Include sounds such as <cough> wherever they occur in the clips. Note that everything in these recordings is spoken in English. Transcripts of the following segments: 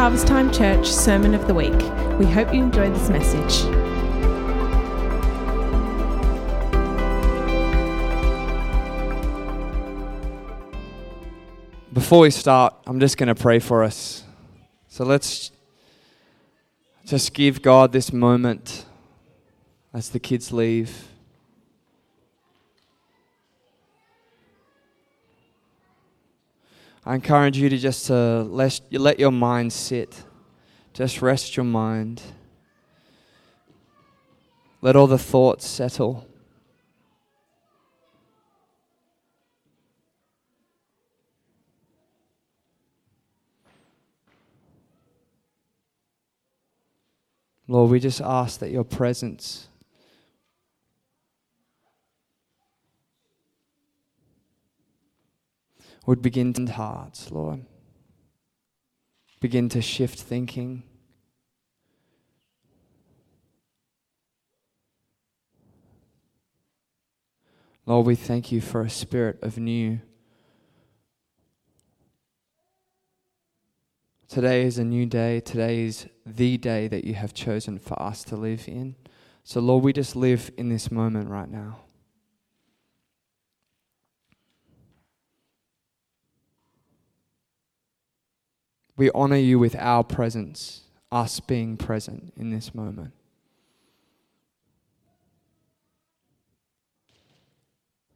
Harvest Time Church Sermon of the Week. We hope you enjoy this message. Before we start, I'm just going to pray for us. So let's just give God this moment as the kids leave. I encourage you to just uh, let, let your mind sit. Just rest your mind. Let all the thoughts settle. Lord, we just ask that your presence would begin to hearts, Lord. Begin to shift thinking. Lord, we thank you for a spirit of new. Today is a new day. Today is the day that you have chosen for us to live in. So, Lord, we just live in this moment right now. We honor you with our presence, us being present in this moment.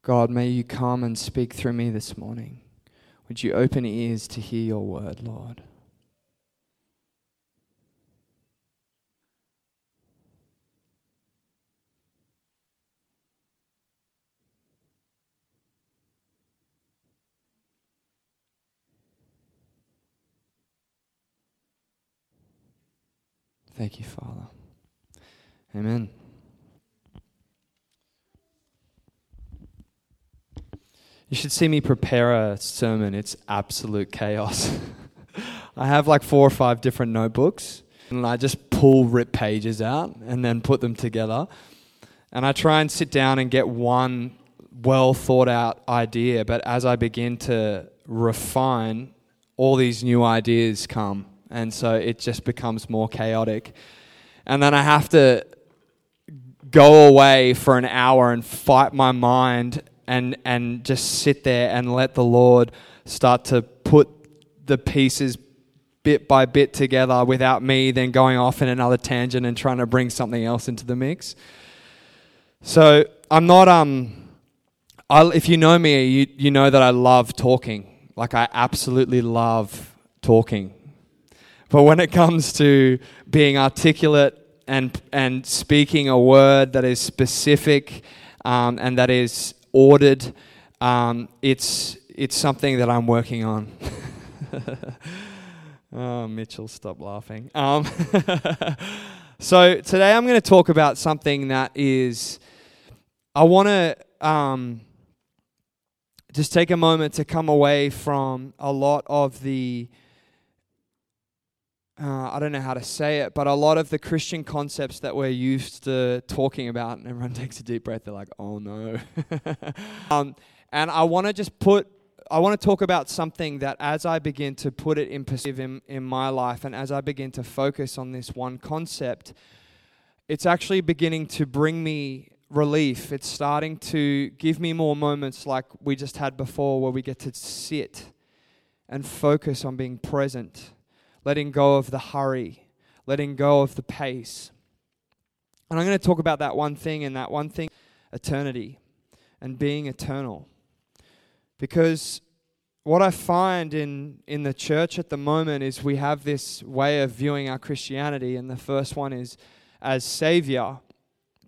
God, may you come and speak through me this morning. Would you open ears to hear your word, Lord? Thank you, Father. Amen. You should see me prepare a sermon. It's absolute chaos. <laughs> I have like four or five different notebooks, and I just pull rip pages out and then put them together. And I try and sit down and get one well thought out idea, but as I begin to refine, all these new ideas come and so it just becomes more chaotic. And then I have to go away for an hour and fight my mind and and just sit there and let the Lord start to put the pieces bit by bit together without me then going off in another tangent and trying to bring something else into the mix. So I'm not um I, if you know me, you, you know that I love talking. Like I absolutely love talking. But when it comes to being articulate and, and speaking a word that is specific um, and that is ordered, um, it's, it's something that I'm working on. <laughs> oh, Mitchell, stop laughing. Um, <laughs> so today I'm going to talk about something that is, I want to um, just take a moment to come away from a lot of the uh, I don't know how to say it, but a lot of the Christian concepts that we're used to talking about, and everyone <laughs> takes a deep breath, they're like, oh no. <laughs> um, and I want to just put, I want to talk about something that as I begin to put it in perspective in, in my life, and as I begin to focus on this one concept, it's actually beginning to bring me relief. It's starting to give me more moments like we just had before where we get to sit and focus on being present letting go of the hurry, letting go of the pace. And I'm going to talk about that one thing, and that one thing eternity and being eternal. Because what I find in, in the church at the moment is we have this way of viewing our Christianity, and the first one is as Savior,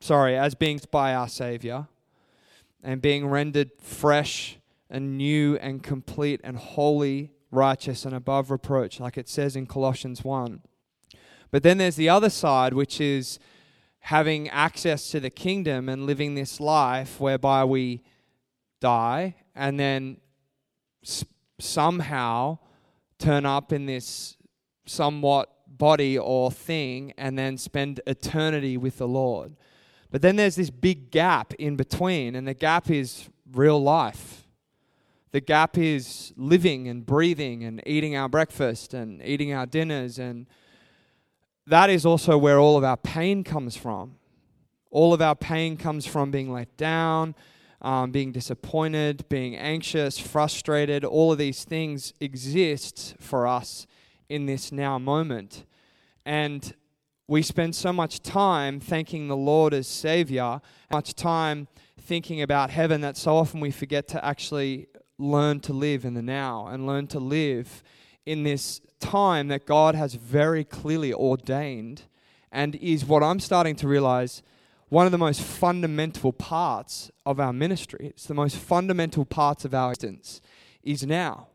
sorry, as being by our Savior, and being rendered fresh and new and complete and holy righteous and above reproach, like it says in Colossians 1. But then there's the other side, which is having access to the kingdom and living this life whereby we die and then somehow turn up in this somewhat body or thing and then spend eternity with the Lord. But then there's this big gap in between, and the gap is real life The gap is living and breathing and eating our breakfast and eating our dinners. And that is also where all of our pain comes from. All of our pain comes from being let down, um, being disappointed, being anxious, frustrated. All of these things exist for us in this now moment. And we spend so much time thanking the Lord as Savior, much time thinking about heaven that so often we forget to actually learn to live in the now and learn to live in this time that God has very clearly ordained and is what I'm starting to realize one of the most fundamental parts of our ministry. It's the most fundamental parts of our existence is now.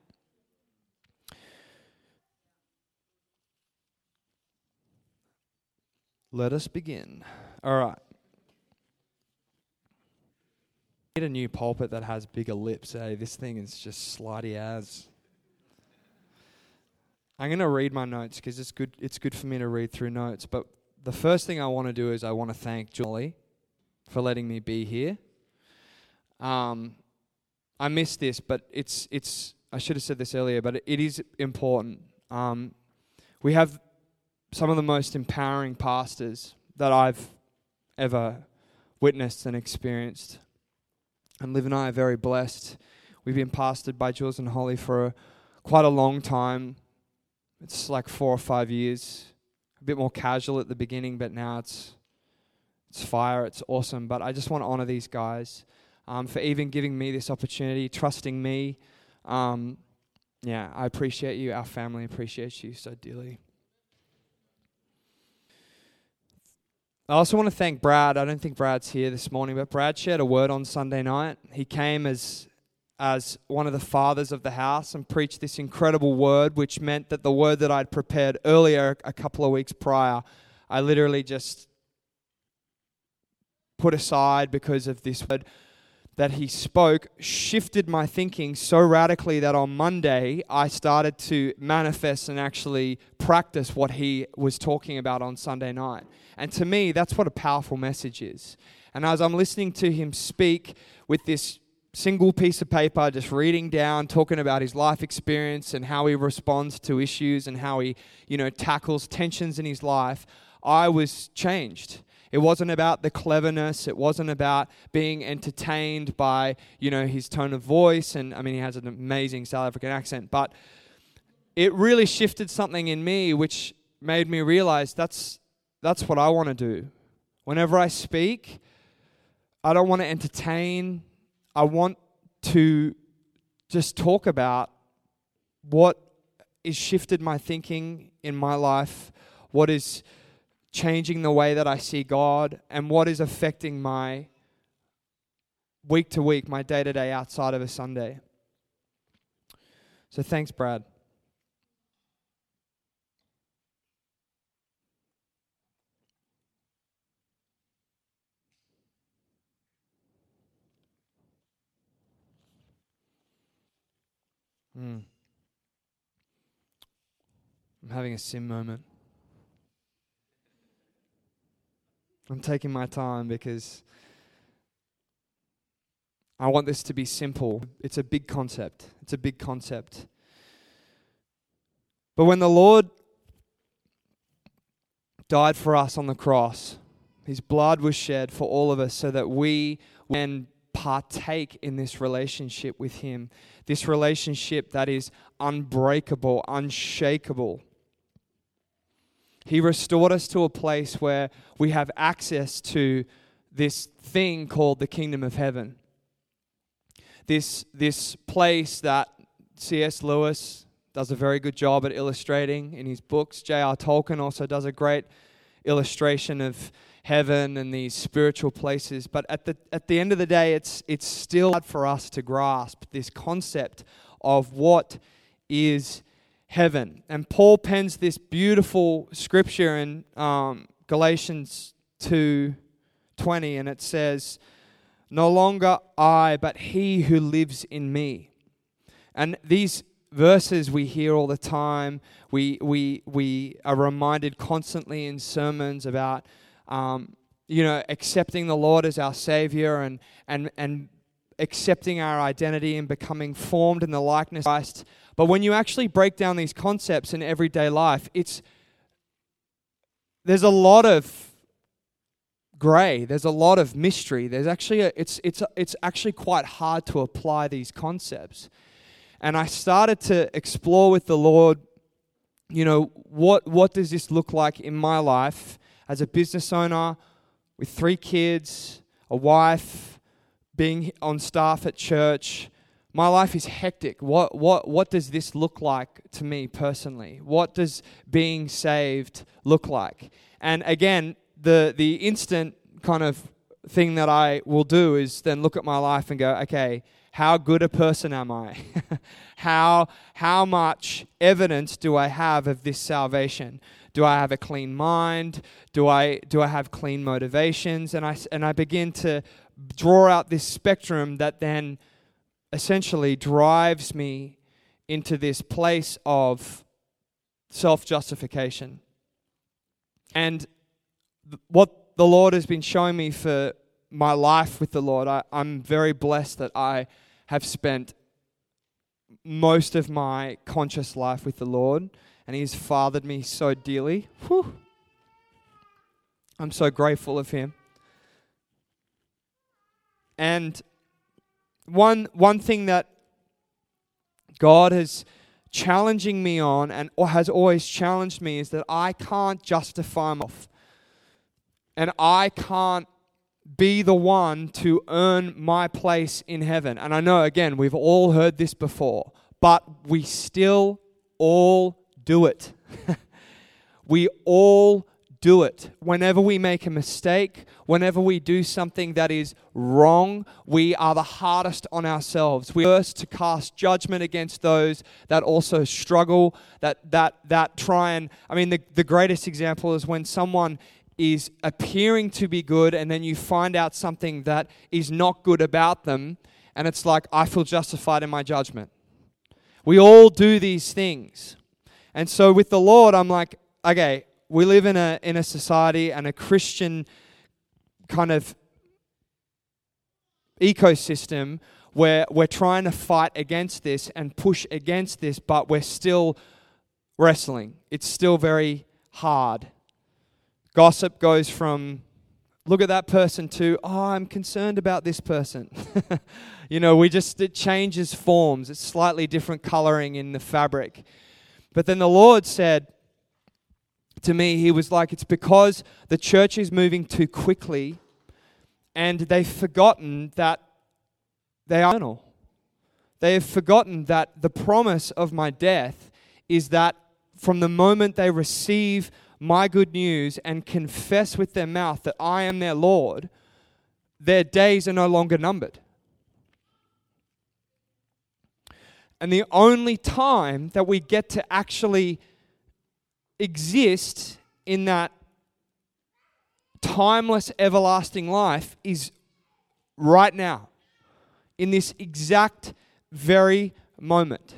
Let us begin. All right. Need a new pulpit that has bigger lips. Hey, this thing is just slidey as. I'm going to read my notes because it's good. It's good for me to read through notes. But the first thing I want to do is I want to thank Julie for letting me be here. Um, I missed this, but it's it's. I should have said this earlier, but it is important. Um, we have some of the most empowering pastors that I've ever witnessed and experienced. And Liv and I are very blessed. We've been pastored by Jules and Holly for a, quite a long time. It's like four or five years. A bit more casual at the beginning, but now it's it's fire. It's awesome. But I just want to honor these guys um, for even giving me this opportunity, trusting me. Um, yeah, I appreciate you. Our family appreciates you so dearly. I also want to thank Brad. I don't think Brad's here this morning, but Brad shared a word on Sunday night. He came as as one of the fathers of the house and preached this incredible word, which meant that the word that I'd prepared earlier, a couple of weeks prior, I literally just put aside because of this word that he spoke shifted my thinking so radically that on Monday I started to manifest and actually practice what he was talking about on Sunday night. And to me, that's what a powerful message is. And as I'm listening to him speak with this single piece of paper, just reading down, talking about his life experience and how he responds to issues and how he, you know, tackles tensions in his life, I was changed. It wasn't about the cleverness. It wasn't about being entertained by, you know, his tone of voice. And I mean, he has an amazing South African accent. But it really shifted something in me, which made me realize that's, that's what I want to do. Whenever I speak, I don't want to entertain. I want to just talk about what has shifted my thinking in my life, what is changing the way that I see God and what is affecting my week to week, my day to day outside of a Sunday. So thanks, Brad. Mm. I'm having a sim moment. I'm taking my time because I want this to be simple. It's a big concept. It's a big concept. But when the Lord died for us on the cross, his blood was shed for all of us so that we can partake in this relationship with him. This relationship that is unbreakable, unshakable. He restored us to a place where we have access to this thing called the kingdom of heaven. This, this place that C.S. Lewis does a very good job at illustrating in his books. J.R. Tolkien also does a great illustration of heaven and these spiritual places. But at the, at the end of the day, it's, it's still hard for us to grasp this concept of what is heaven. And Paul pens this beautiful scripture in um, Galatians 2 20, and it says, No longer I, but he who lives in me. And these verses we hear all the time, we, we, we are reminded constantly in sermons about. Um, you know, accepting the Lord as our Savior and, and, and accepting our identity and becoming formed in the likeness of Christ. But when you actually break down these concepts in everyday life, it's there's a lot of gray. There's a lot of mystery. There's actually a, it's it's it's actually quite hard to apply these concepts. And I started to explore with the Lord, you know, what what does this look like in my life as a business owner with three kids, a wife, being on staff at church. My life is hectic. What what what does this look like to me personally? What does being saved look like? And again, the the instant kind of thing that I will do is then look at my life and go, okay, how good a person am I? <laughs> how how much evidence do I have of this salvation? Do I have a clean mind? Do I do I have clean motivations? And I and I begin to draw out this spectrum that then essentially drives me into this place of self-justification. And what the Lord has been showing me for my life with the Lord, I, I'm very blessed that I have spent most of my conscious life with the Lord, and He's fathered me so dearly. Whew. I'm so grateful of Him. And one one thing that God has challenging me on and has always challenged me is that I can't justify myself and I can't be the one to earn my place in heaven. And I know, again, we've all heard this before, but we still all do it. <laughs> we all do it. Whenever we make a mistake, whenever we do something that is wrong, we are the hardest on ourselves. We're first to cast judgment against those that also struggle, that that that try and I mean the, the greatest example is when someone is appearing to be good and then you find out something that is not good about them and it's like I feel justified in my judgment. We all do these things. And so with the Lord, I'm like, okay, we live in a in a society and a Christian kind of ecosystem where we're trying to fight against this and push against this, but we're still wrestling. It's still very hard. Gossip goes from look at that person to oh, I'm concerned about this person. <laughs> you know, we just it changes forms. It's slightly different coloring in the fabric. But then the Lord said, to me, he was like, it's because the church is moving too quickly and they've forgotten that they are eternal. They have forgotten that the promise of my death is that from the moment they receive my good news and confess with their mouth that I am their Lord, their days are no longer numbered. And the only time that we get to actually exist in that timeless, everlasting life is right now, in this exact very moment.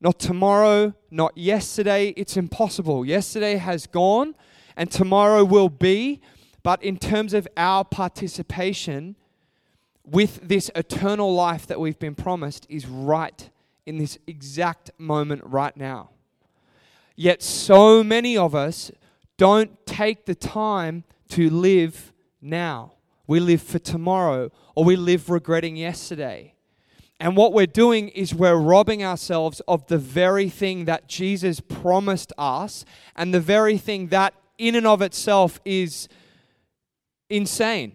Not tomorrow, not yesterday. It's impossible. Yesterday has gone and tomorrow will be. But in terms of our participation with this eternal life that we've been promised, is right in this exact moment right now. Yet, so many of us don't take the time to live now. We live for tomorrow, or we live regretting yesterday. And what we're doing is we're robbing ourselves of the very thing that Jesus promised us, and the very thing that, in and of itself, is insane.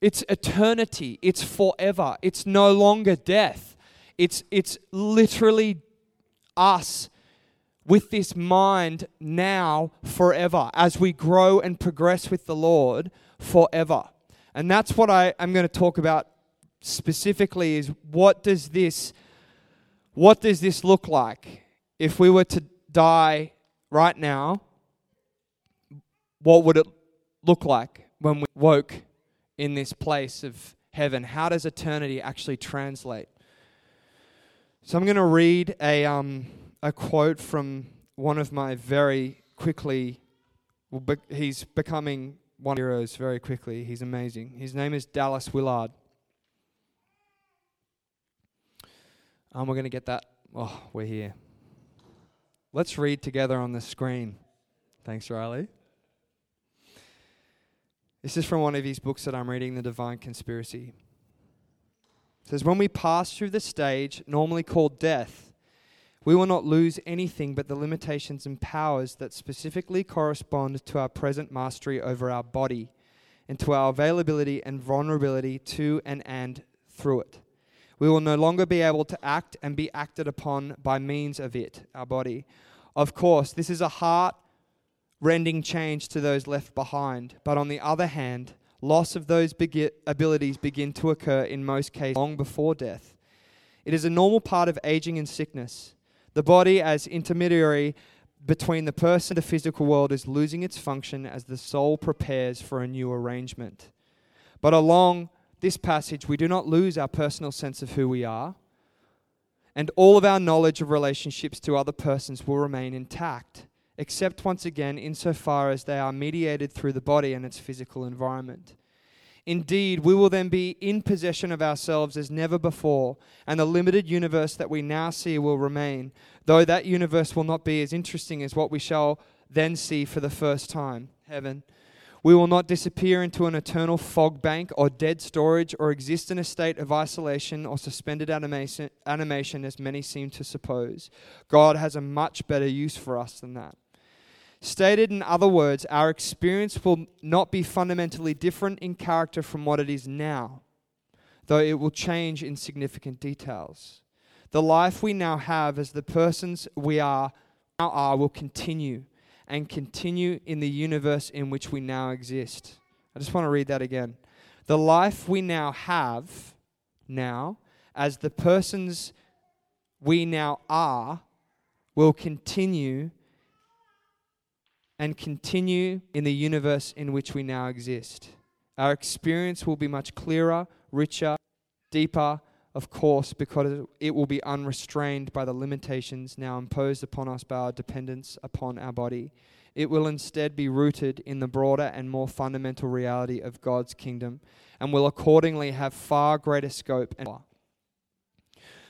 It's eternity, it's forever, it's no longer death. It's, it's literally us with this mind now forever as we grow and progress with the Lord forever. And that's what I am going to talk about specifically is what does this what does this look like? If we were to die right now what would it look like when we woke in this place of heaven? How does eternity actually translate? So i'm going to read a um, a quote from one of my very quickly, well, be, he's becoming one of heroes very quickly. He's amazing. His name is Dallas Willard. And we're going to get that. Oh, we're here. Let's read together on the screen. Thanks, Riley. This is from one of his books that I'm reading, The Divine Conspiracy. It says, When we pass through the stage normally called death, we will not lose anything but the limitations and powers that specifically correspond to our present mastery over our body and to our availability and vulnerability to and and through it. We will no longer be able to act and be acted upon by means of it, our body. Of course, this is a heart rending change to those left behind, but on the other hand, loss of those begi- abilities begin to occur in most cases long before death. It is a normal part of aging and sickness. The body, as intermediary between the person and the physical world, is losing its function as the soul prepares for a new arrangement. But along this passage, we do not lose our personal sense of who we are, and all of our knowledge of relationships to other persons will remain intact, except once again insofar as they are mediated through the body and its physical environment. Indeed, we will then be in possession of ourselves as never before, and the limited universe that we now see will remain, though that universe will not be as interesting as what we shall then see for the first time heaven. We will not disappear into an eternal fog bank or dead storage or exist in a state of isolation or suspended animation, animation as many seem to suppose. God has a much better use for us than that. Stated in other words, our experience will not be fundamentally different in character from what it is now, though it will change in significant details. The life we now have as the persons we are now are will continue and continue in the universe in which we now exist. I just want to read that again. The life we now have now as the persons we now are will continue and continue in the universe in which we now exist. Our experience will be much clearer, richer, deeper, of course, because it will be unrestrained by the limitations now imposed upon us by our dependence upon our body. It will instead be rooted in the broader and more fundamental reality of God's kingdom and will accordingly have far greater scope and power.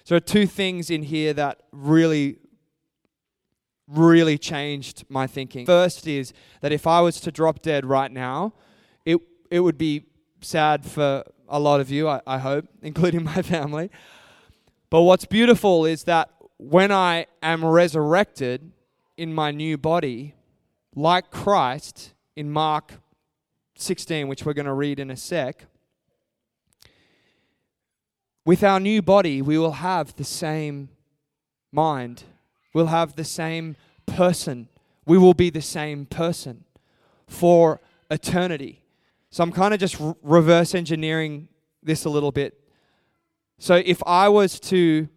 So, two things in here that really really changed my thinking. First is that if I was to drop dead right now, it, it would be sad for a lot of you, I, I hope, <laughs> including my family. But what's beautiful is that when I am resurrected in my new body, like Christ in Mark 16, which we're going to read in a sec, with our new body, we will have the same mind We'll have the same person. We will be the same person for eternity. So I'm kind of just r- reverse engineering this a little bit. So if I was to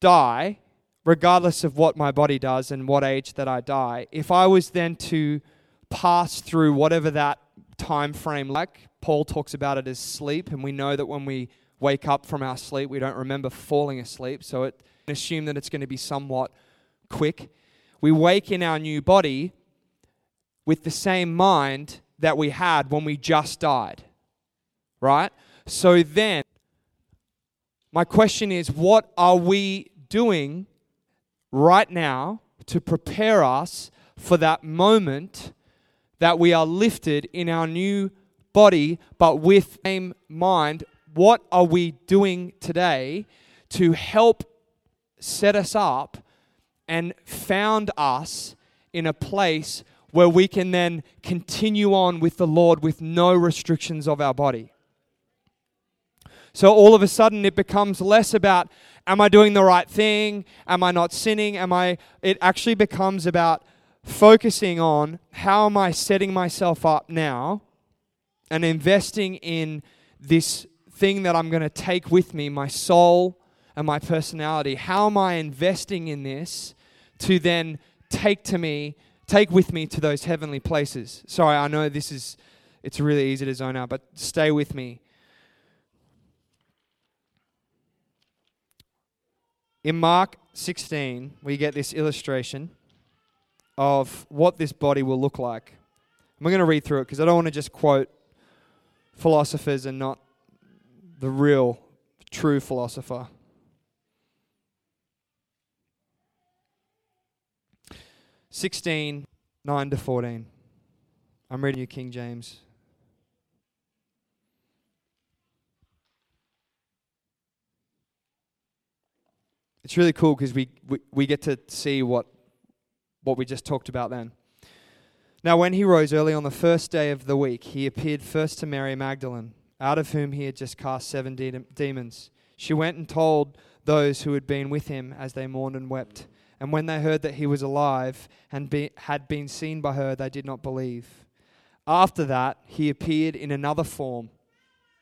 die, regardless of what my body does and what age that I die, if I was then to pass through whatever that time frame like, Paul talks about it as sleep, and we know that when we wake up from our sleep, we don't remember falling asleep. So it assume that it's going to be somewhat quick. We wake in our new body with the same mind that we had when we just died. Right? So then, my question is what are we doing right now to prepare us for that moment that we are lifted in our new body, but with same mind? What are we doing today to help set us up and found us in a place where we can then continue on with the Lord with no restrictions of our body. So all of a sudden it becomes less about am I doing the right thing? Am I not sinning? Am I it actually becomes about focusing on how am I setting myself up now and investing in this thing that I'm going to take with me, my soul, and my personality. How am I investing in this to then take to me, take with me to those heavenly places? Sorry, I know this is, it's really easy to zone out, but stay with me. In Mark 16, we get this illustration of what this body will look like. I'm going to read through it because I don't want to just quote philosophers and not the real, true philosopher. 16, 9 to 14. I'm reading you King James. It's really cool because we, we, we get to see what, what we just talked about then. Now, when he rose early on the first day of the week, he appeared first to Mary Magdalene, out of whom he had just cast seven de- demons. She went and told those who had been with him as they mourned and wept. And when they heard that he was alive and be, had been seen by her, they did not believe. After that, he appeared in another form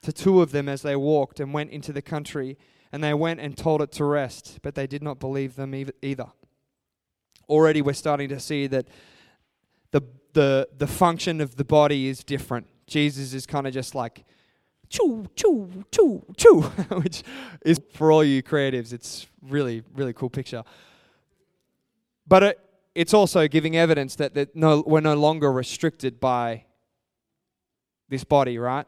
to two of them as they walked and went into the country, and they went and told it to rest, but they did not believe them either. Already, we're starting to see that the, the, the function of the body is different. Jesus is kind of just like, choo, choo, choo, choo, <laughs> which is for all you creatives, it's really, really cool picture. But it, it's also giving evidence that, that no, we're no longer restricted by this body, right?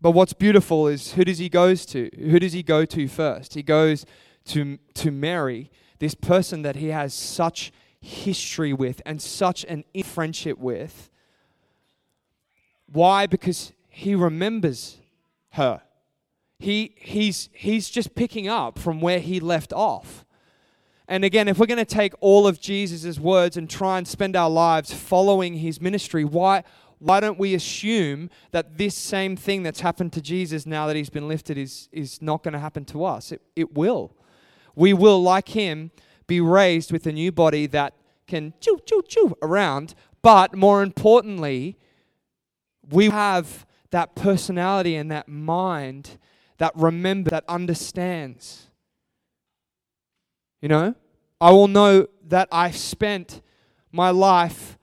But what's beautiful is who does he goes to? Who does he go to first? He goes to, to Mary, this person that he has such history with and such an friendship with. Why? Because he remembers her. He, he's, he's just picking up from where he left off. And again, if we're going to take all of Jesus' words and try and spend our lives following his ministry, why, why don't we assume that this same thing that's happened to Jesus now that he's been lifted is, is not going to happen to us? It, it will. We will, like him, be raised with a new body that can chew, chew, chew around. But more importantly, we have that personality and that mind that remember, that understands. You know, I will know that I spent my life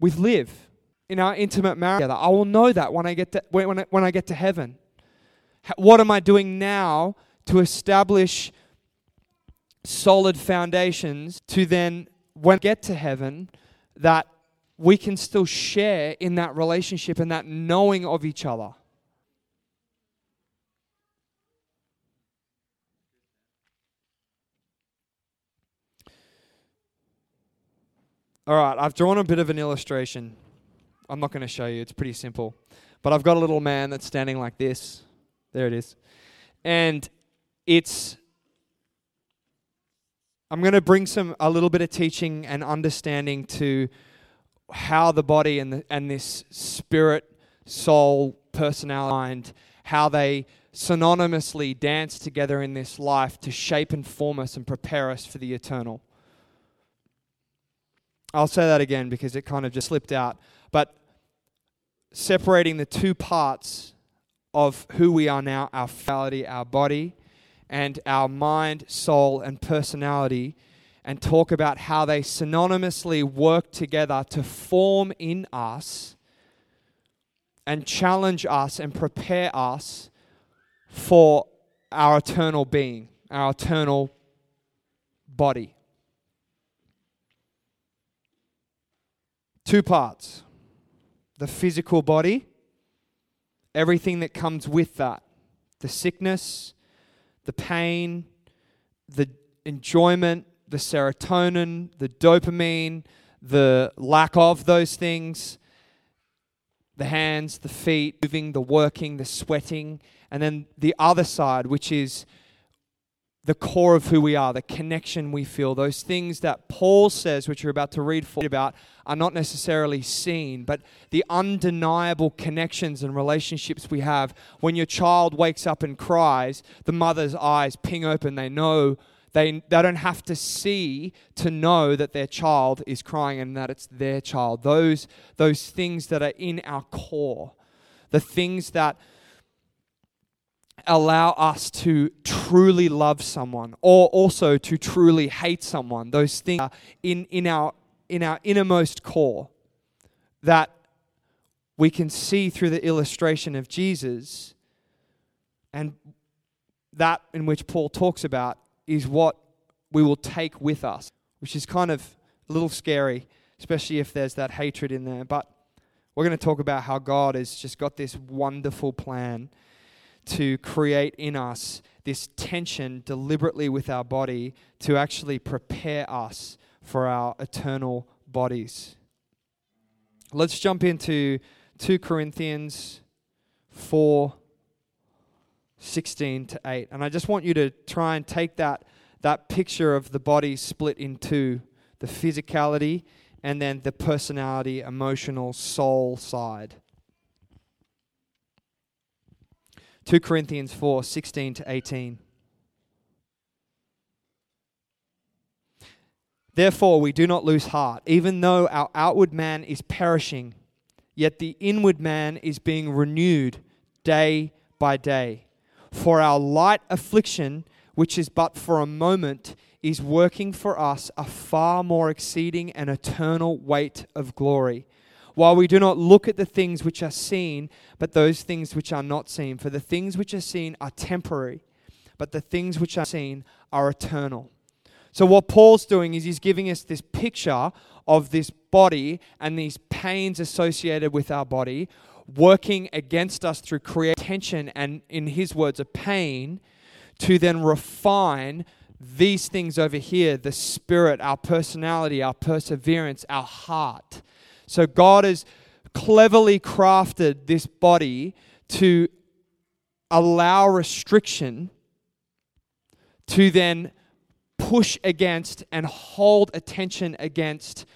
with Liv in our intimate marriage together. I will know that when I get to, when, I, when I get to heaven. What am I doing now to establish solid foundations to then, when I get to heaven, that we can still share in that relationship and that knowing of each other? All right, I've drawn a bit of an illustration. I'm not going to show you, it's pretty simple. But I've got a little man that's standing like this. There it is. And it's I'm going to bring some a little bit of teaching and understanding to how the body and the, and this spirit, soul, personality, mind, how they synonymously dance together in this life to shape and form us and prepare us for the eternal. I'll say that again because it kind of just slipped out. But separating the two parts of who we are now our our body, and our mind, soul, and personality, and talk about how they synonymously work together to form in us and challenge us and prepare us for our eternal being, our eternal body. Two parts. The physical body, everything that comes with that. The sickness, the pain, the enjoyment, the serotonin, the dopamine, the lack of those things, the hands, the feet, moving, the working, the sweating, and then the other side, which is the core of who we are, the connection we feel, those things that Paul says, which you're about to read for about, are not necessarily seen, but the undeniable connections and relationships we have. When your child wakes up and cries, the mother's eyes ping open. They know they, they don't have to see to know that their child is crying and that it's their child. Those, those things that are in our core, the things that allow us to truly love someone or also to truly hate someone. Those things in, in, our, in our innermost core that we can see through the illustration of Jesus and that in which Paul talks about is what we will take with us, which is kind of a little scary, especially if there's that hatred in there. But we're going to talk about how God has just got this wonderful plan to create in us this tension deliberately with our body to actually prepare us for our eternal bodies. Let's jump into 2 Corinthians 4 16 to 8. And I just want you to try and take that, that picture of the body split in two the physicality and then the personality, emotional, soul side. 2 Corinthians 4 16 to 18. Therefore, we do not lose heart, even though our outward man is perishing, yet the inward man is being renewed day by day. For our light affliction, which is but for a moment, is working for us a far more exceeding and eternal weight of glory. While we do not look at the things which are seen, but those things which are not seen. For the things which are seen are temporary, but the things which are seen are eternal. So, what Paul's doing is he's giving us this picture of this body and these pains associated with our body working against us through create tension and, in his words, a pain to then refine these things over here the spirit, our personality, our perseverance, our heart. So God has cleverly crafted this body to allow restriction to then push against and hold attention against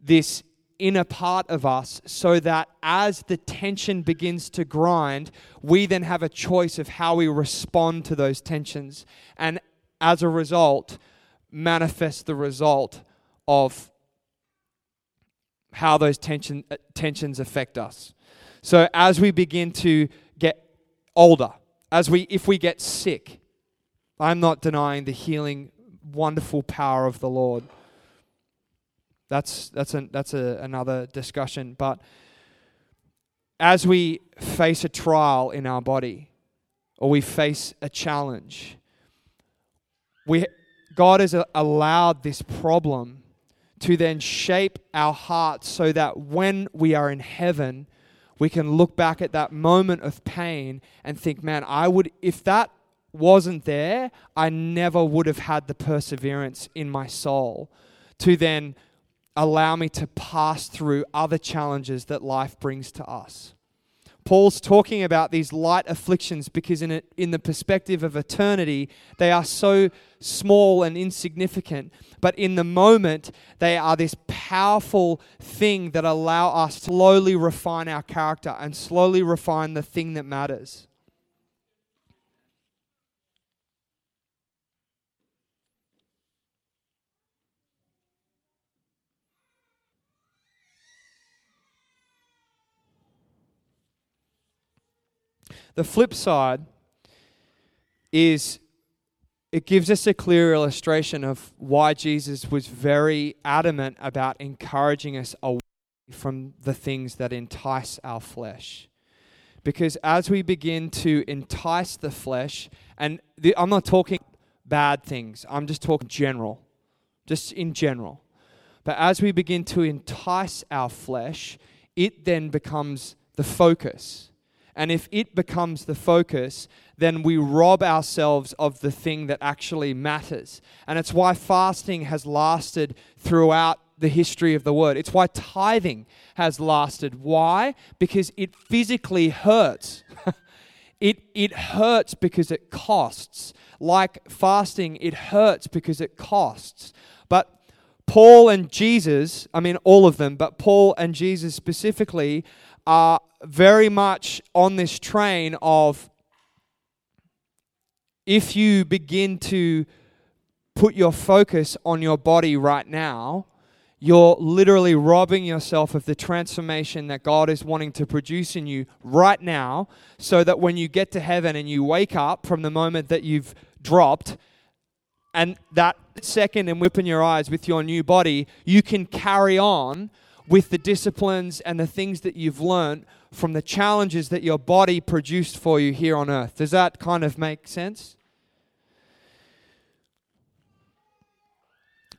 this inner part of us so that as the tension begins to grind, we then have a choice of how we respond to those tensions. And as a result, manifest the result of how those tension, uh, tensions affect us. So as we begin to get older, as we if we get sick, I'm not denying the healing wonderful power of the Lord. That's that's a, that's a, another discussion, but as we face a trial in our body or we face a challenge, we, God has allowed this problem to then shape our hearts so that when we are in heaven, we can look back at that moment of pain and think, man, I would, if that wasn't there, I never would have had the perseverance in my soul to then allow me to pass through other challenges that life brings to us. Paul's talking about these light afflictions because, in, it, in the perspective of eternity, they are so small and insignificant. But in the moment, they are this powerful thing that allow us to slowly refine our character and slowly refine the thing that matters. The flip side is it gives us a clear illustration of why Jesus was very adamant about encouraging us away from the things that entice our flesh. Because as we begin to entice the flesh, and the, I'm not talking bad things, I'm just talking general, just in general. But as we begin to entice our flesh, it then becomes the focus. And if it becomes the focus, then we rob ourselves of the thing that actually matters. And it's why fasting has lasted throughout the history of the word. It's why tithing has lasted. Why? Because it physically hurts. <laughs> it, it hurts because it costs. Like fasting, it hurts because it costs. But Paul and Jesus, I mean, all of them, but Paul and Jesus specifically, are very much on this train of if you begin to put your focus on your body right now, you're literally robbing yourself of the transformation that God is wanting to produce in you right now, so that when you get to heaven and you wake up from the moment that you've dropped, and that second and whipping your eyes with your new body, you can carry on with the disciplines and the things that you've learned from the challenges that your body produced for you here on earth. Does that kind of make sense?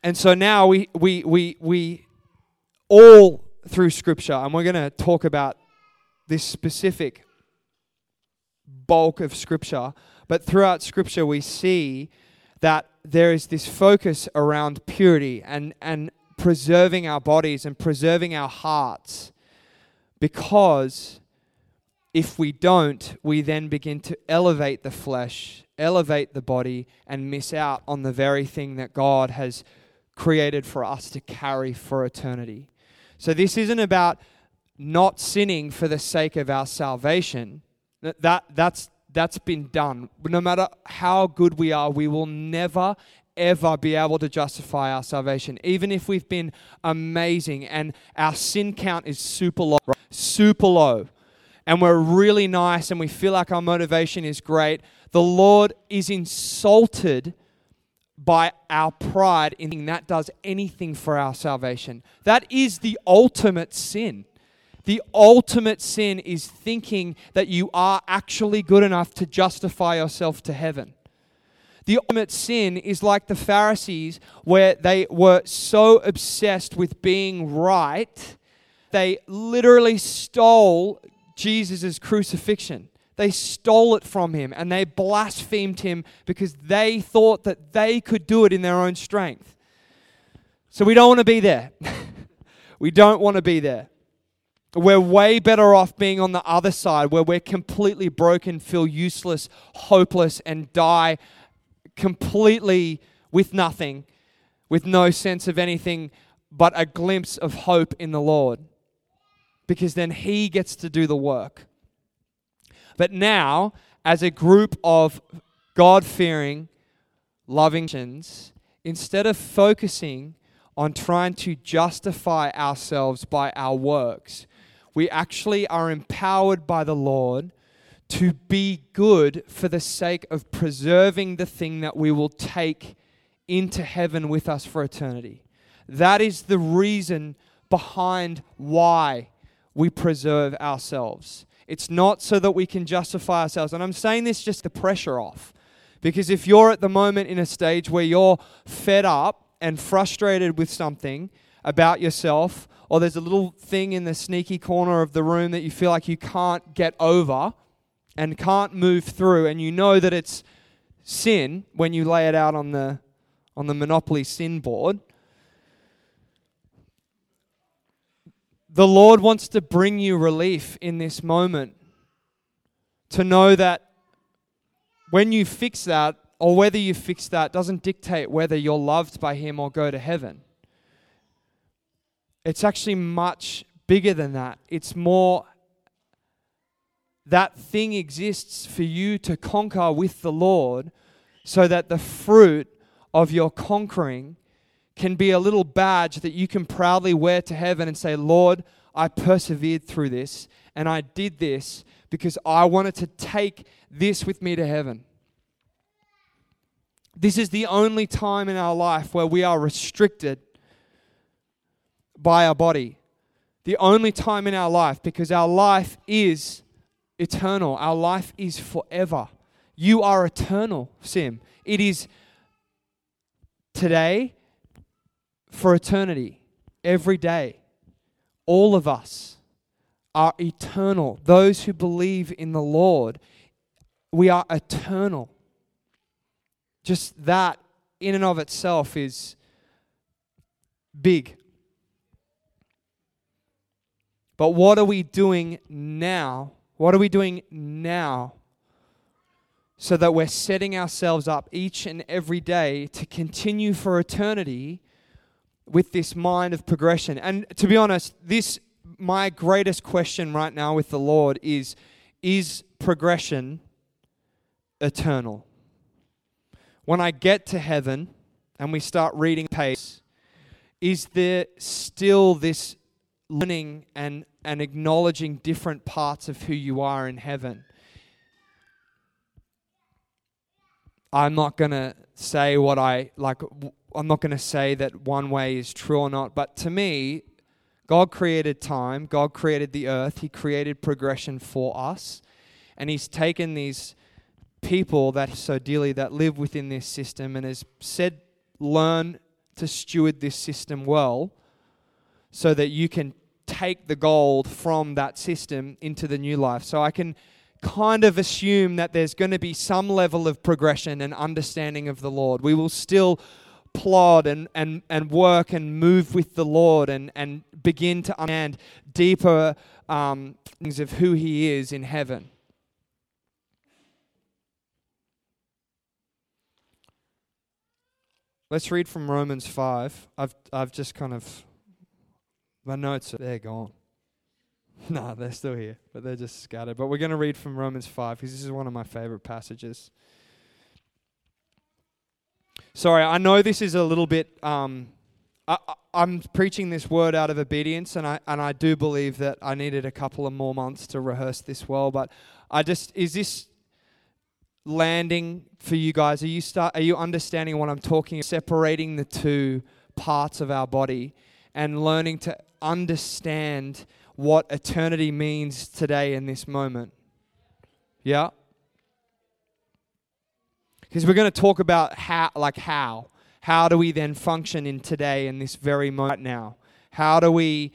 And so now we we we we all through scripture and we're going to talk about this specific bulk of scripture, but throughout scripture we see that there is this focus around purity and and preserving our bodies and preserving our hearts because if we don't, we then begin to elevate the flesh, elevate the body, and miss out on the very thing that God has created for us to carry for eternity. So, this isn't about not sinning for the sake of our salvation. That, that, that's, that's been done. No matter how good we are, we will never, ever be able to justify our salvation. Even if we've been amazing and our sin count is super low, super low and we're really nice and we feel like our motivation is great, the Lord is insulted by our pride in that does anything for our salvation. That is the ultimate sin. The ultimate sin is thinking that you are actually good enough to justify yourself to heaven. The ultimate sin is like the Pharisees, where they were so obsessed with being right, they literally stole Jesus' crucifixion. They stole it from him and they blasphemed him because they thought that they could do it in their own strength. So we don't want to be there. <laughs> we don't want to be there. We're way better off being on the other side where we're completely broken, feel useless, hopeless, and die completely with nothing, with no sense of anything but a glimpse of hope in the Lord because then He gets to do the work. But now, as a group of God fearing, loving Christians, instead of focusing on trying to justify ourselves by our works, we actually are empowered by the Lord to be good for the sake of preserving the thing that we will take into heaven with us for eternity. That is the reason behind why we preserve ourselves. It's not so that we can justify ourselves. And I'm saying this just to pressure off. Because if you're at the moment in a stage where you're fed up and frustrated with something about yourself, or there's a little thing in the sneaky corner of the room that you feel like you can't get over and can't move through, and you know that it's sin when you lay it out on the on the Monopoly sin board, The Lord wants to bring you relief in this moment. To know that when you fix that, or whether you fix that, doesn't dictate whether you're loved by Him or go to heaven. It's actually much bigger than that. It's more that thing exists for you to conquer with the Lord so that the fruit of your conquering can be a little badge that you can proudly wear to heaven and say, Lord, I persevered through this and I did this because I wanted to take this with me to heaven. This is the only time in our life where we are restricted by our body. The only time in our life because our life is eternal. Our life is forever. You are eternal, Sim. It is today, for eternity, every day. All of us are eternal. Those who believe in the Lord, we are eternal. Just that, in and of itself, is big. But what are we doing now? What are we doing now so that we're setting ourselves up each and every day to continue for eternity with this mind of progression. And to be honest, this my greatest question right now with the Lord is is progression eternal? When I get to heaven and we start reading pace, is there still this learning and, and acknowledging different parts of who you are in heaven? I'm not going to say what I like I'm not going to say that one way is true or not, but to me, God created time, God created the earth, He created progression for us, and He's taken these people that so dearly that live within this system and has said, learn to steward this system well so that you can take the gold from that system into the new life. So I can kind of assume that there's going to be some level of progression and understanding of the Lord. We will still plod and, and, and work and move with the Lord and, and begin to understand deeper um, things of who He is in heaven. Let's read from Romans 5. I've, I've just kind of, my notes, are, they're gone. <laughs> no, they're still here, but they're just scattered. But we're going to read from Romans 5 because this is one of my favorite passages. Sorry, I know this is a little bit. Um, I, am preaching this word out of obedience, and I and I do believe that I needed a couple of more months to rehearse this well. But I just is this landing for you guys? Are you start? Are you understanding what I'm talking? Separating the two parts of our body and learning to understand what eternity means today in this moment. Yeah. Because we're going to talk about how, like how, how do we then function in today in this very moment now? How do we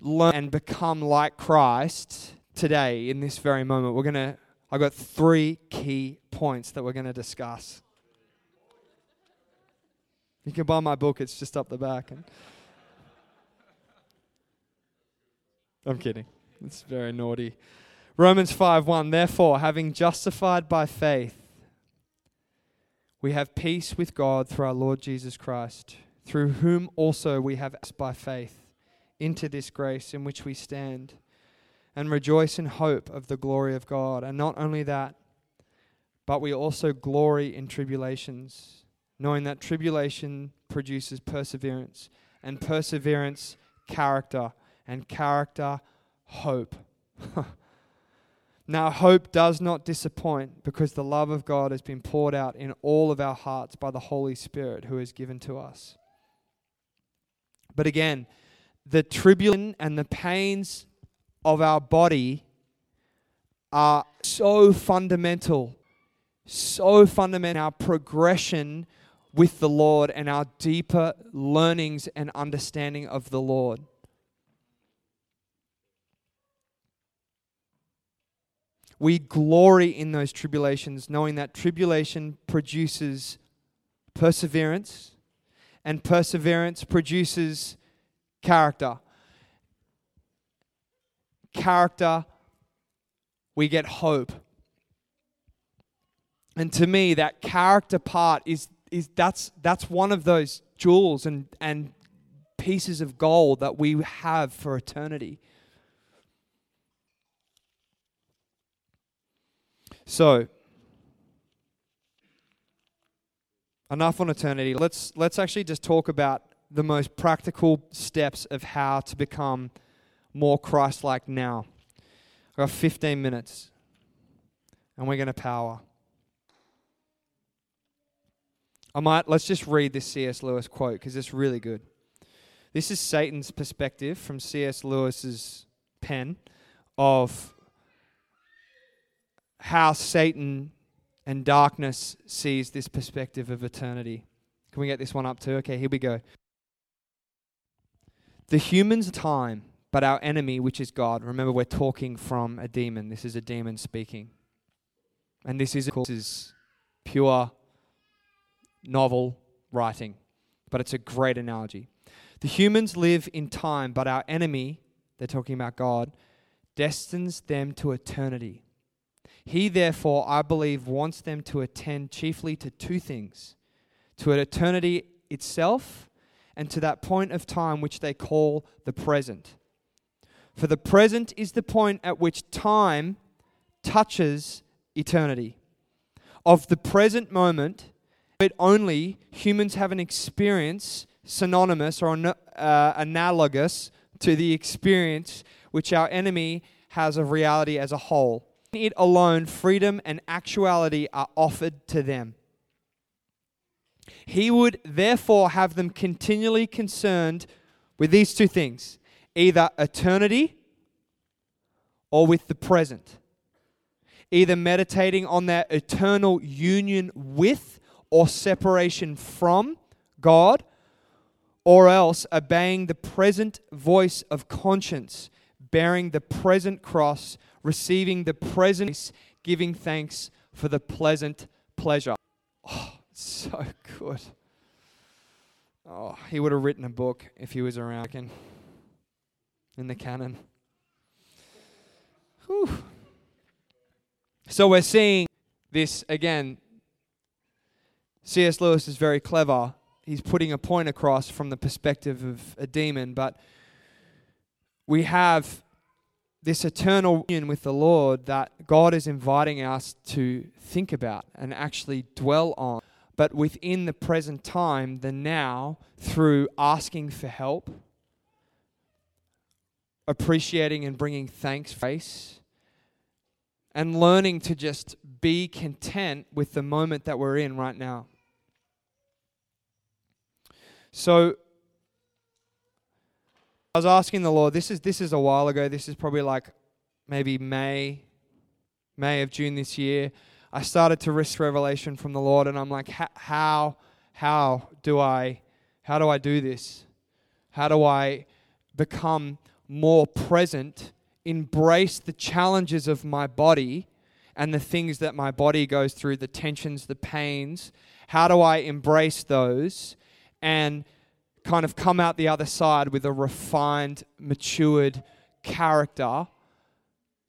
learn and become like Christ today in this very moment? We're going to, I've got three key points that we're going to discuss. You can buy my book, it's just up the back. And I'm kidding. It's very naughty. Romans 5 1 Therefore, having justified by faith, we have peace with God through our Lord Jesus Christ, through whom also we have by faith into this grace in which we stand, and rejoice in hope of the glory of God. And not only that, but we also glory in tribulations, knowing that tribulation produces perseverance, and perseverance, character, and character, hope. <laughs> Now, hope does not disappoint because the love of God has been poured out in all of our hearts by the Holy Spirit who is given to us. But again, the tribulation and the pains of our body are so fundamental, so fundamental, our progression with the Lord and our deeper learnings and understanding of the Lord. We glory in those tribulations, knowing that tribulation produces perseverance, and perseverance produces character. Character, we get hope. And to me, that character part is, is that's, that's one of those jewels and, and pieces of gold that we have for eternity. So, enough on eternity. Let's let's actually just talk about the most practical steps of how to become more Christ-like now. I've got 15 minutes, and we're going to power. I might let's just read this C.S. Lewis quote because it's really good. This is Satan's perspective from C.S. Lewis's pen of how Satan and darkness sees this perspective of eternity. Can we get this one up too? Okay, here we go. The human's time, but our enemy, which is God. Remember, we're talking from a demon. This is a demon speaking. And this is, of course, is pure novel writing, but it's a great analogy. The humans live in time, but our enemy, they're talking about God, destines them to eternity. He, therefore, I believe, wants them to attend chiefly to two things to an eternity itself and to that point of time which they call the present. For the present is the point at which time touches eternity. Of the present moment, but only humans have an experience synonymous or uh, analogous to the experience which our enemy has of reality as a whole it alone, freedom and actuality are offered to them. He would therefore have them continually concerned with these two things either eternity or with the present. Either meditating on their eternal union with or separation from God, or else obeying the present voice of conscience, bearing the present cross receiving the present, giving thanks for the pleasant pleasure. Oh, so good. Oh, he would have written a book if he was around in the canon. Whew. So we're seeing this again. C.S. Lewis is very clever. He's putting a point across from the perspective of a demon, but we have this eternal union with the Lord that God is inviting us to think about and actually dwell on. But within the present time, the now, through asking for help, appreciating and bringing thanks, face, and learning to just be content with the moment that we're in right now. So, I was asking the Lord, this is this is a while ago. This is probably like maybe May, May of June this year. I started to risk revelation from the Lord, and I'm like, how, how do I, how do I do this? How do I become more present, embrace the challenges of my body and the things that my body goes through, the tensions, the pains? How do I embrace those and kind of come out the other side with a refined, matured character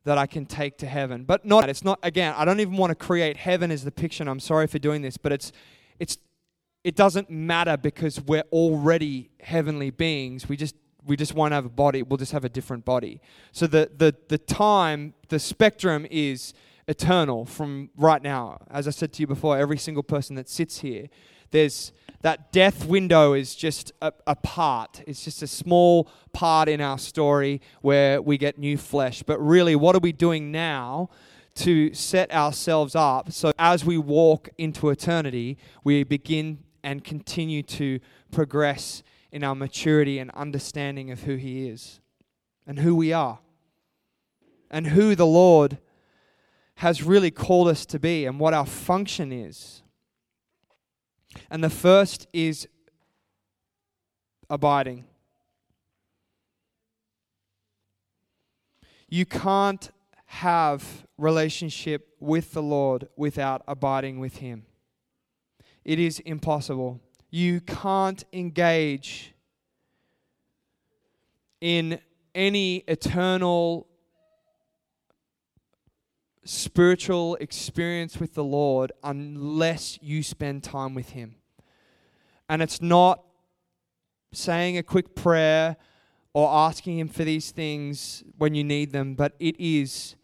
that I can take to heaven. But not it's not again, I don't even want to create heaven as the picture. I'm sorry for doing this, but it's it's it doesn't matter because we're already heavenly beings. We just we just won't have a body. We'll just have a different body. So the the the time, the spectrum is eternal from right now. As I said to you before, every single person that sits here, there's that death window is just a, a, part. It's just a small part in our story where we get new flesh. But really, what are we doing now to set ourselves up so as we walk into eternity, we begin and continue to progress in our maturity and understanding of who He is and who we are and who the Lord has really called us to be and what our function is. And the first is abiding. You can't have relationship with the Lord without abiding with him. It is impossible. You can't engage in any eternal spiritual experience with the Lord unless you spend time with Him. And it's not saying a quick prayer or asking Him for these things when you need them, but it is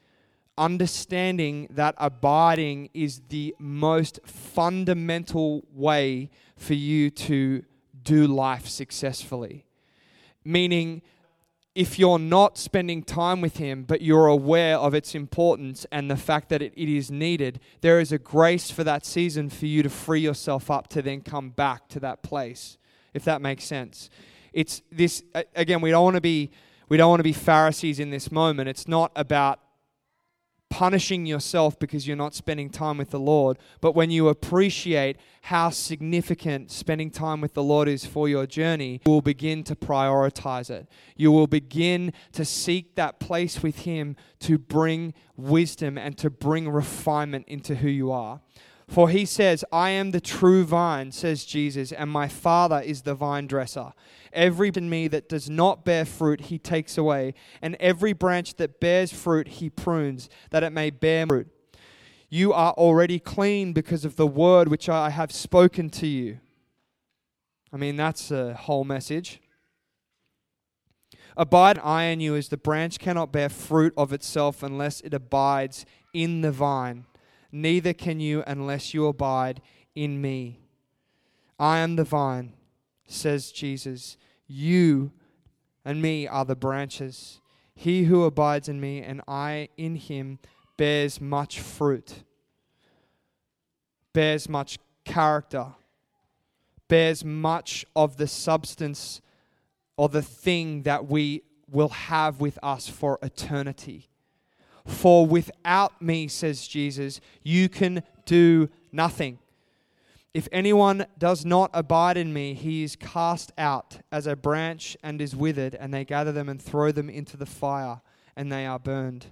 understanding that abiding is the most fundamental way for you to do life successfully. Meaning, if you're not spending time with Him, but you're aware of its importance and the fact that it, it is needed, there is a grace for that season for you to free yourself up to then come back to that place, if that makes sense. It's this, again, we don't want to be. We don't want to be Pharisees in this moment. It's not about punishing yourself because you're not spending time with the Lord, but when you appreciate how significant spending time with the Lord is for your journey, you will begin to prioritize it. You will begin to seek that place with Him to bring wisdom and to bring refinement into who you are. For he says, I am the true vine, says Jesus, and my Father is the vine dresser. Every in me that does not bear fruit, he takes away, and every branch that bears fruit, he prunes, that it may bear fruit. You are already clean because of the word which I have spoken to you. I mean, that's a whole message. Abide I in you as the branch cannot bear fruit of itself unless it abides in the vine. Neither can you unless you abide in me. I am the vine, says Jesus. You and me are the branches. He who abides in me and I in him bears much fruit, bears much character, bears much of the substance or the thing that we will have with us for eternity. For without me, says Jesus, you can do nothing. If anyone does not abide in me, he is cast out as a branch and is withered, and they gather them and throw them into the fire, and they are burned.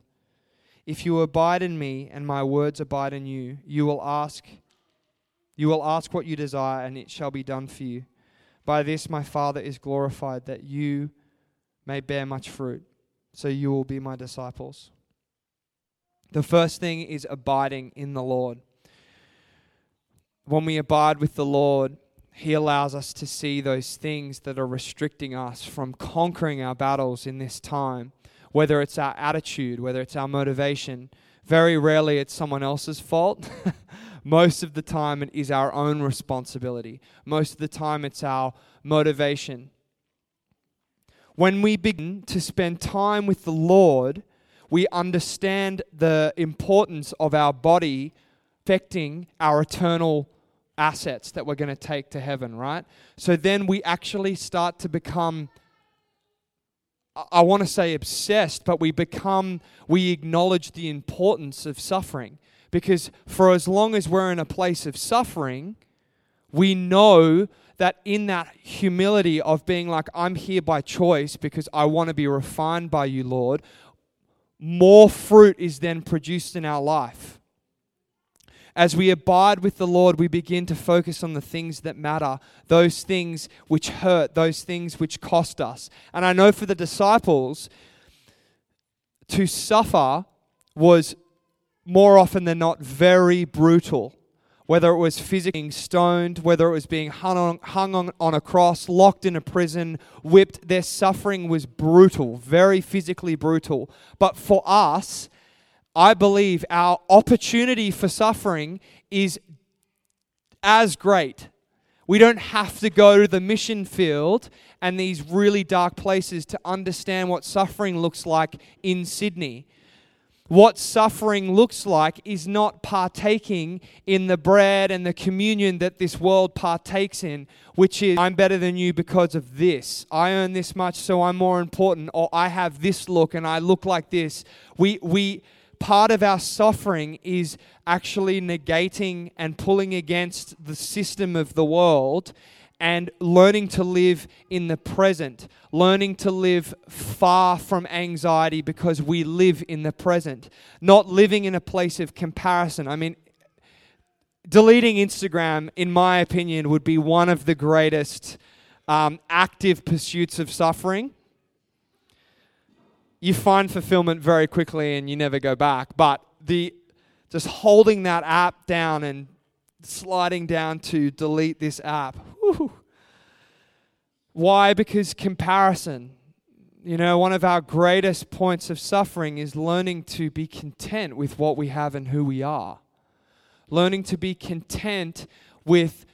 If you abide in me, and my words abide in you, you will ask, you will ask what you desire, and it shall be done for you. By this my Father is glorified, that you may bear much fruit, so you will be my disciples. The first thing is abiding in the Lord. When we abide with the Lord, He allows us to see those things that are restricting us from conquering our battles in this time, whether it's our attitude, whether it's our motivation. Very rarely it's someone else's fault. <laughs> Most of the time, it is our own responsibility. Most of the time, it's our motivation. When we begin to spend time with the Lord, we understand the importance of our body affecting our eternal assets that we're going to take to heaven, right? So then we actually start to become I want to say obsessed, but we become, we acknowledge the importance of suffering. Because for as long as we're in a place of suffering, we know that in that humility of being like, I'm here by choice because I want to be refined by you, Lord, more fruit is then produced in our life. As we abide with the Lord, we begin to focus on the things that matter, those things which hurt, those things which cost us. And I know for the disciples, to suffer was more often than not very brutal. Whether it was physically being stoned, whether it was being hung on, hung on, on a cross, locked in a prison, whipped, their suffering was brutal, very physically brutal. But for us, I believe our opportunity for suffering is as great. We don't have to go to the mission field and these really dark places to understand what suffering looks like in Sydney. What suffering looks like is not partaking in the bread and the communion that this world partakes in, which is, I'm better than you because of this. I earn this much, so I'm more important, or I have this look and I look like this. We, we, part of our suffering is actually negating and pulling against the system of the world and learning to live in the present, learning to live far from anxiety because we live in the present, not living in a place of comparison. I mean, deleting Instagram, in my opinion, would be one of the greatest um, active pursuits of suffering you find fulfillment very quickly and you never go back. But the just holding that app down and sliding down to delete this app. Whew. Why? Because comparison. You know, one of our greatest points of suffering is learning to be content with what we have and who we are. Learning to be content with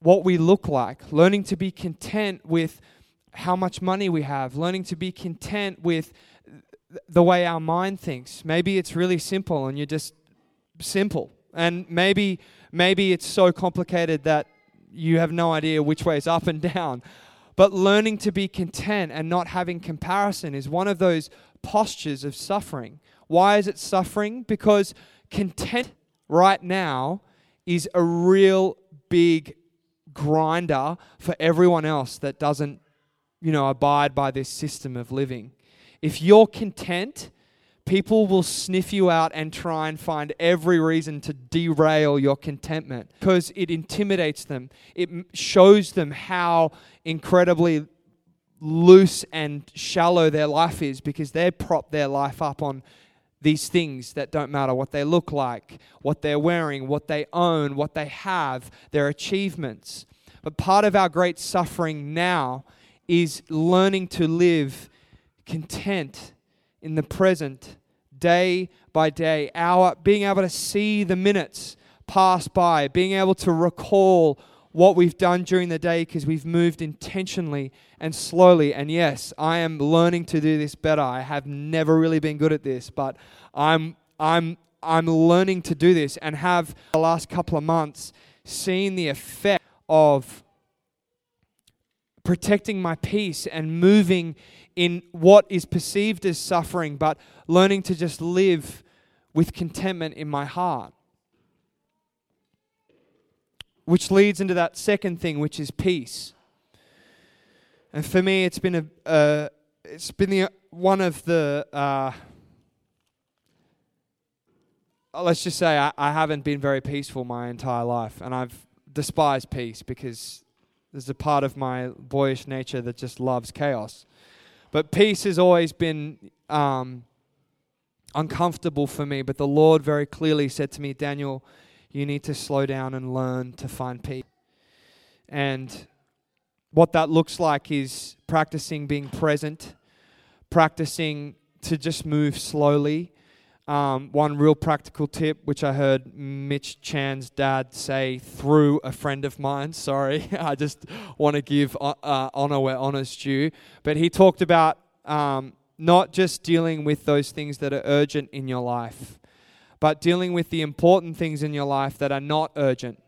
what we look like. Learning to be content with how much money we have, learning to be content with the way our mind thinks. Maybe it's really simple and you're just simple. And maybe maybe it's so complicated that you have no idea which way is up and down. But learning to be content and not having comparison is one of those postures of suffering. Why is it suffering? Because content right now is a real big grinder for everyone else that doesn't you know, abide by this system of living. If you're content, people will sniff you out and try and find every reason to derail your contentment because it intimidates them. It shows them how incredibly loose and shallow their life is because they prop their life up on these things that don't matter what they look like, what they're wearing, what they own, what they have, their achievements. But part of our great suffering now is learning to live content in the present, day by day, hour, being able to see the minutes pass by, being able to recall what we've done during the day because we've moved intentionally and slowly. And yes, I am learning to do this better. I have never really been good at this, but I'm I'm I'm learning to do this and have the last couple of months seen the effect of protecting my peace and moving in what is perceived as suffering, but learning to just live with contentment in my heart. Which leads into that second thing, which is peace. And for me, it's been a, uh, it's been the, one of the, uh, let's just say I, I haven't been very peaceful my entire life, and I've despised peace because There's a part of my boyish nature that just loves chaos. But peace has always been um, uncomfortable for me. But the Lord very clearly said to me, Daniel, you need to slow down and learn to find peace. And what that looks like is practicing being present, practicing to just move slowly. Um, one real practical tip, which I heard Mitch Chan's dad say through a friend of mine. <laughs> Sorry, I just want to give uh, uh, honor where honor's due. But he talked about um, not just dealing with those things that are urgent in your life, but dealing with the important things in your life that are not urgent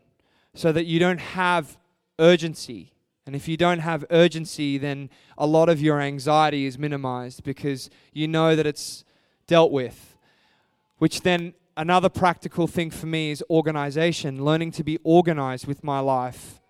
so that you don't have urgency. And if you don't have urgency, then a lot of your anxiety is minimized because you know that it's dealt with. Which then, another practical thing for me is organization, learning to be organized with my life.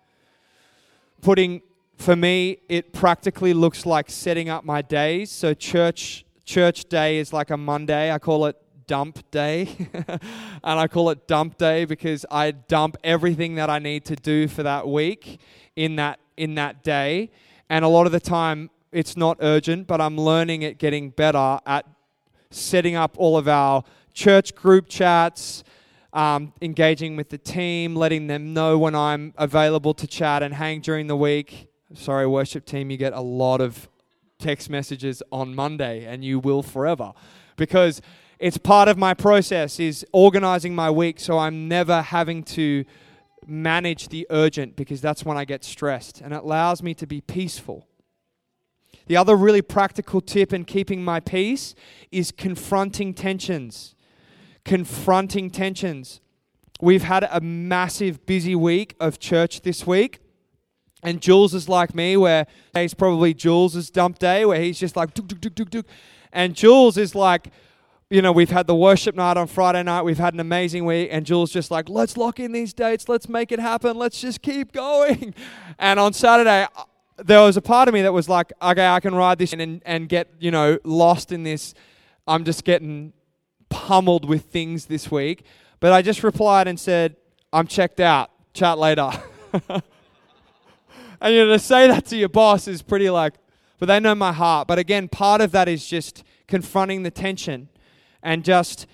Putting for me, it practically looks like setting up my days. So church church day is like a Monday. I call it dump day. <laughs> and I call it dump day because I dump everything that I need to do for that week in that in that day. And a lot of the time it's not urgent, but I'm learning at getting better at setting up all of our church group chats, um, engaging with the team, letting them know when I'm available to chat and hang during the week sorry, worship team, you get a lot of text messages on Monday, and you will forever. Because it's part of my process is organizing my week so I'm never having to manage the urgent because that's when I get stressed and it allows me to be peaceful. The other really practical tip in keeping my peace is confronting tensions. Confronting tensions. We've had a massive busy week of church this week. And Jules is like me, where it's probably Jules' dump day, where he's just like. And Jules is like, you know, we've had the worship night on Friday night. We've had an amazing week. And Jules just like, let's lock in these dates. Let's make it happen. Let's just keep going. <laughs> And on Saturday, uh, there was a part of me that was like, okay, I can ride this and, and get, you know, lost in this. I'm just getting pummeled with things this week. But I just replied and said, I'm checked out. Chat later. <laughs> And you know, to say that to your boss is pretty like, but they know my heart. But again, part of that is just confronting the tension and just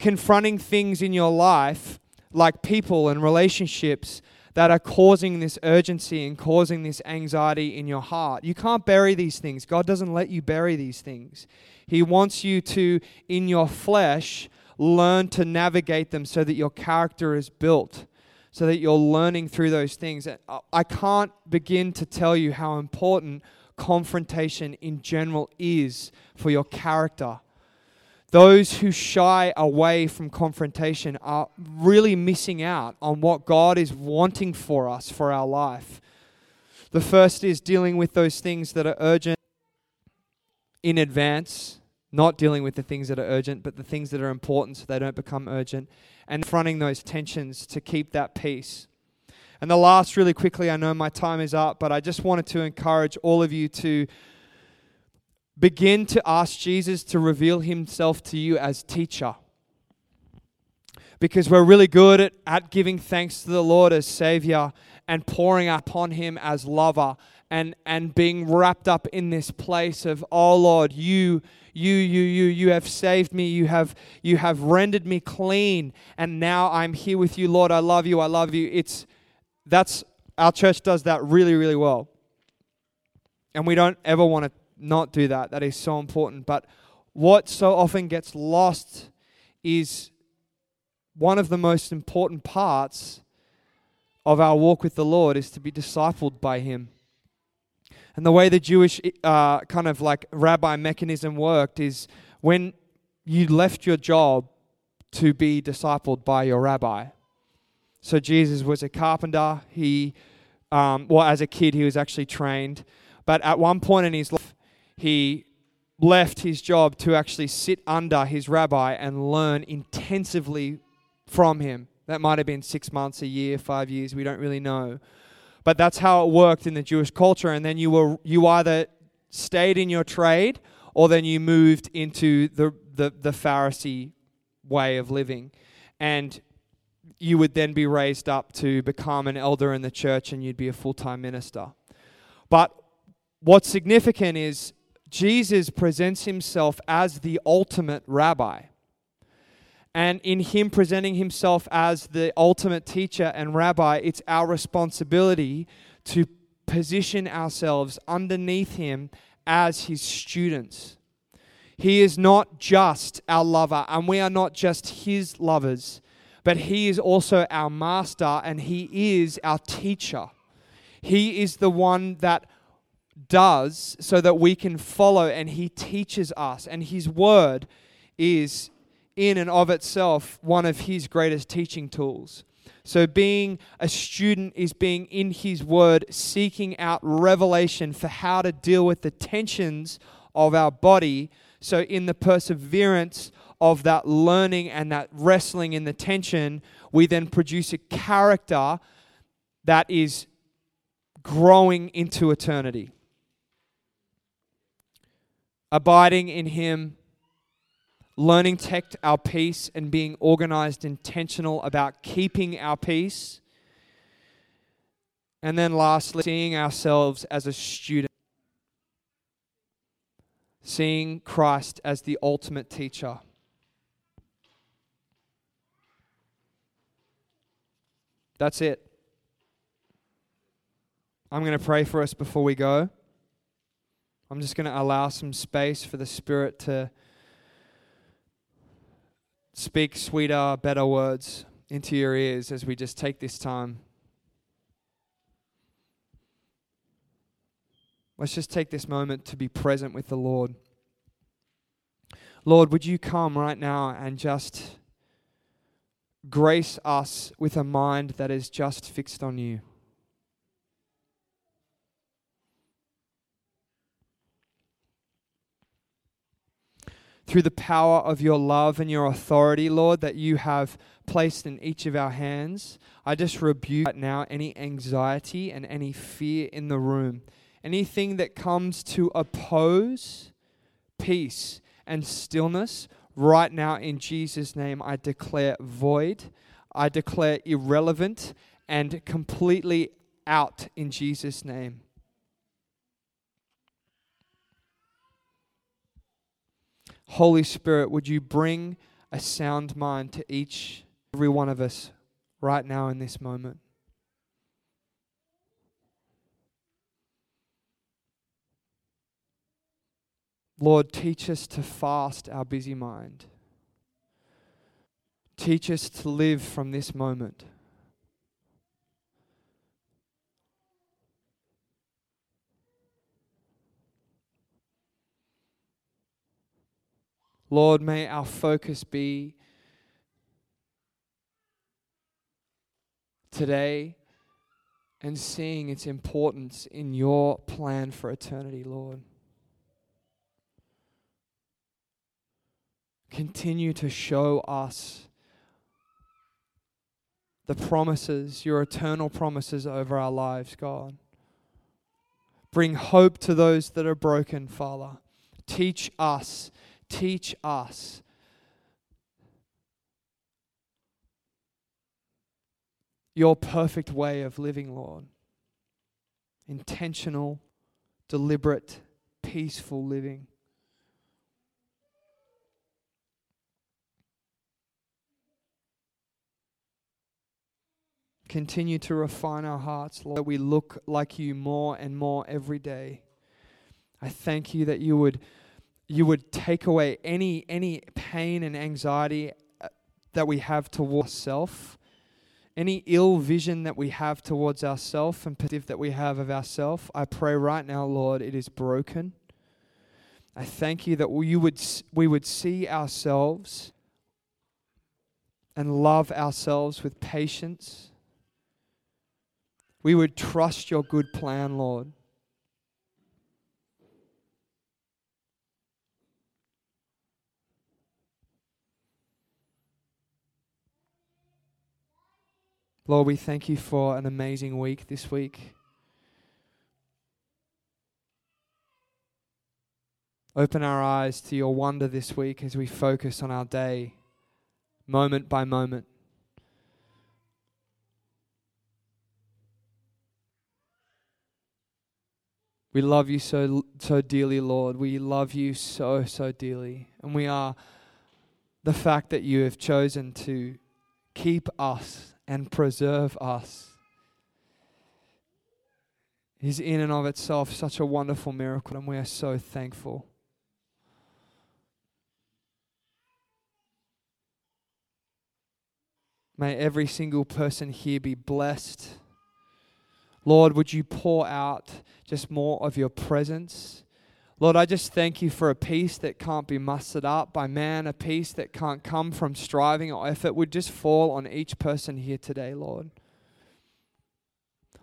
confronting things in your life, like people and relationships, that are causing this urgency and causing this anxiety in your heart. You can't bury these things. God doesn't let you bury these things. He wants you to, in your flesh, learn to navigate them so that your character is built so that you're learning through those things. I can't begin to tell you how important confrontation in general is for your character. Those who shy away from confrontation are really missing out on what God is wanting for us for our life. The first is dealing with those things that are urgent in advance, not dealing with the things that are urgent, but the things that are important so they don't become urgent and fronting those tensions to keep that peace. And the last, really quickly, I know my time is up, but I just wanted to encourage all of you to begin to ask Jesus to reveal himself to you as teacher. Because we're really good at, at giving thanks to the Lord as Savior and pouring upon Him as lover and, and being wrapped up in this place of, oh Lord, you you, you, you, you have saved me. You have, you have rendered me clean. And now I'm here with you, Lord. I love you. I love you. It's, that's, our church does that really, really well. And we don't ever want to not do that. That is so important. But what so often gets lost is one of the most important parts of our walk with the Lord is to be discipled by Him. And the way the Jewish uh, kind of like rabbi mechanism worked is when you left your job to be discipled by your rabbi. So Jesus was a carpenter. He, um, well, as a kid, he was actually trained. But at one point in his life, he left his job to actually sit under his rabbi and learn intensively from him. That might have been six months, a year, five years, we don't really know. But that's how it worked in the Jewish culture. And then you were you either stayed in your trade or then you moved into the, the, the Pharisee way of living. And you would then be raised up to become an elder in the church and you'd be a full time minister. But what's significant is Jesus presents himself as the ultimate rabbi. And in him presenting himself as the ultimate teacher and rabbi, it's our responsibility to position ourselves underneath him as his students. He is not just our lover, and we are not just his lovers, but he is also our master and he is our teacher. He is the one that does so that we can follow, and he teaches us, and his word is in and of itself one of his greatest teaching tools. So, being a student is being in His Word, seeking out revelation for how to deal with the tensions of our body. So, in the perseverance of that learning and that wrestling in the tension, we then produce a character that is growing into eternity. Abiding in Him learning protect our peace and being organized, intentional about keeping our peace. And then lastly, seeing ourselves as a student, seeing Christ as the ultimate teacher. That's it. I'm going to pray for us before we go. I'm just going to allow some space for the Spirit to speak sweeter, better words into your ears as we just take this time. Let's just take this moment to be present with the Lord. Lord, would you come right now and just grace us with a mind that is just fixed on you? Through the power of your love and your authority, Lord, that you have placed in each of our hands. I just rebuke right now any anxiety and any fear in the room. Anything that comes to oppose peace and stillness, right now in Jesus' name, I declare void. I declare irrelevant and completely out in Jesus' name. Holy Spirit, would you bring a sound mind to each, every one of us right now in this moment? Lord, teach us to fast our busy mind. Teach us to live from this moment. Lord, may our focus be today and seeing its importance in your plan for eternity, Lord. Continue to show us the promises, your eternal promises over our lives, God. Bring hope to those that are broken, Father. Teach us Teach us. Your perfect way of living, Lord. Intentional, deliberate, peaceful living. Continue to refine our hearts, Lord, that we look like you more and more every day. I thank you that you would you would take away any any pain and anxiety uh, that we have towards ourselves, any ill vision that we have towards ourselves and perspective that we have of ourselves. I pray right now, Lord, it is broken. I thank you that we would we would see ourselves and love ourselves with patience. We would trust your good plan, Lord. Lord, we thank you for an amazing week this week. Open our eyes to your wonder this week as we focus on our day, moment by moment. We love you so so dearly, Lord. We love you so so dearly. And we are the fact that you have chosen to keep us and preserve us is in and of itself such a wonderful miracle, and we are so thankful. May every single person here be blessed. Lord, would you pour out just more of your presence? Lord, I just thank you for a peace that can't be mustered up by man, a peace that can't come from striving or effort, would just fall on each person here today, Lord.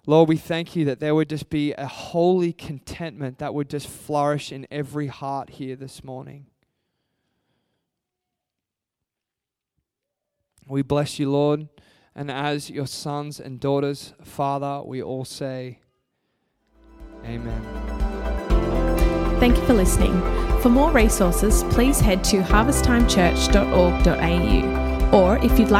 Lord, we thank you that there would just be a holy contentment that would just flourish in every heart here this morning. We bless you, Lord. And as your sons and daughters, Father, we all say, Amen. Thank you for listening. For more resources, please head to harvesttimechurch.org.au. Or if you'd like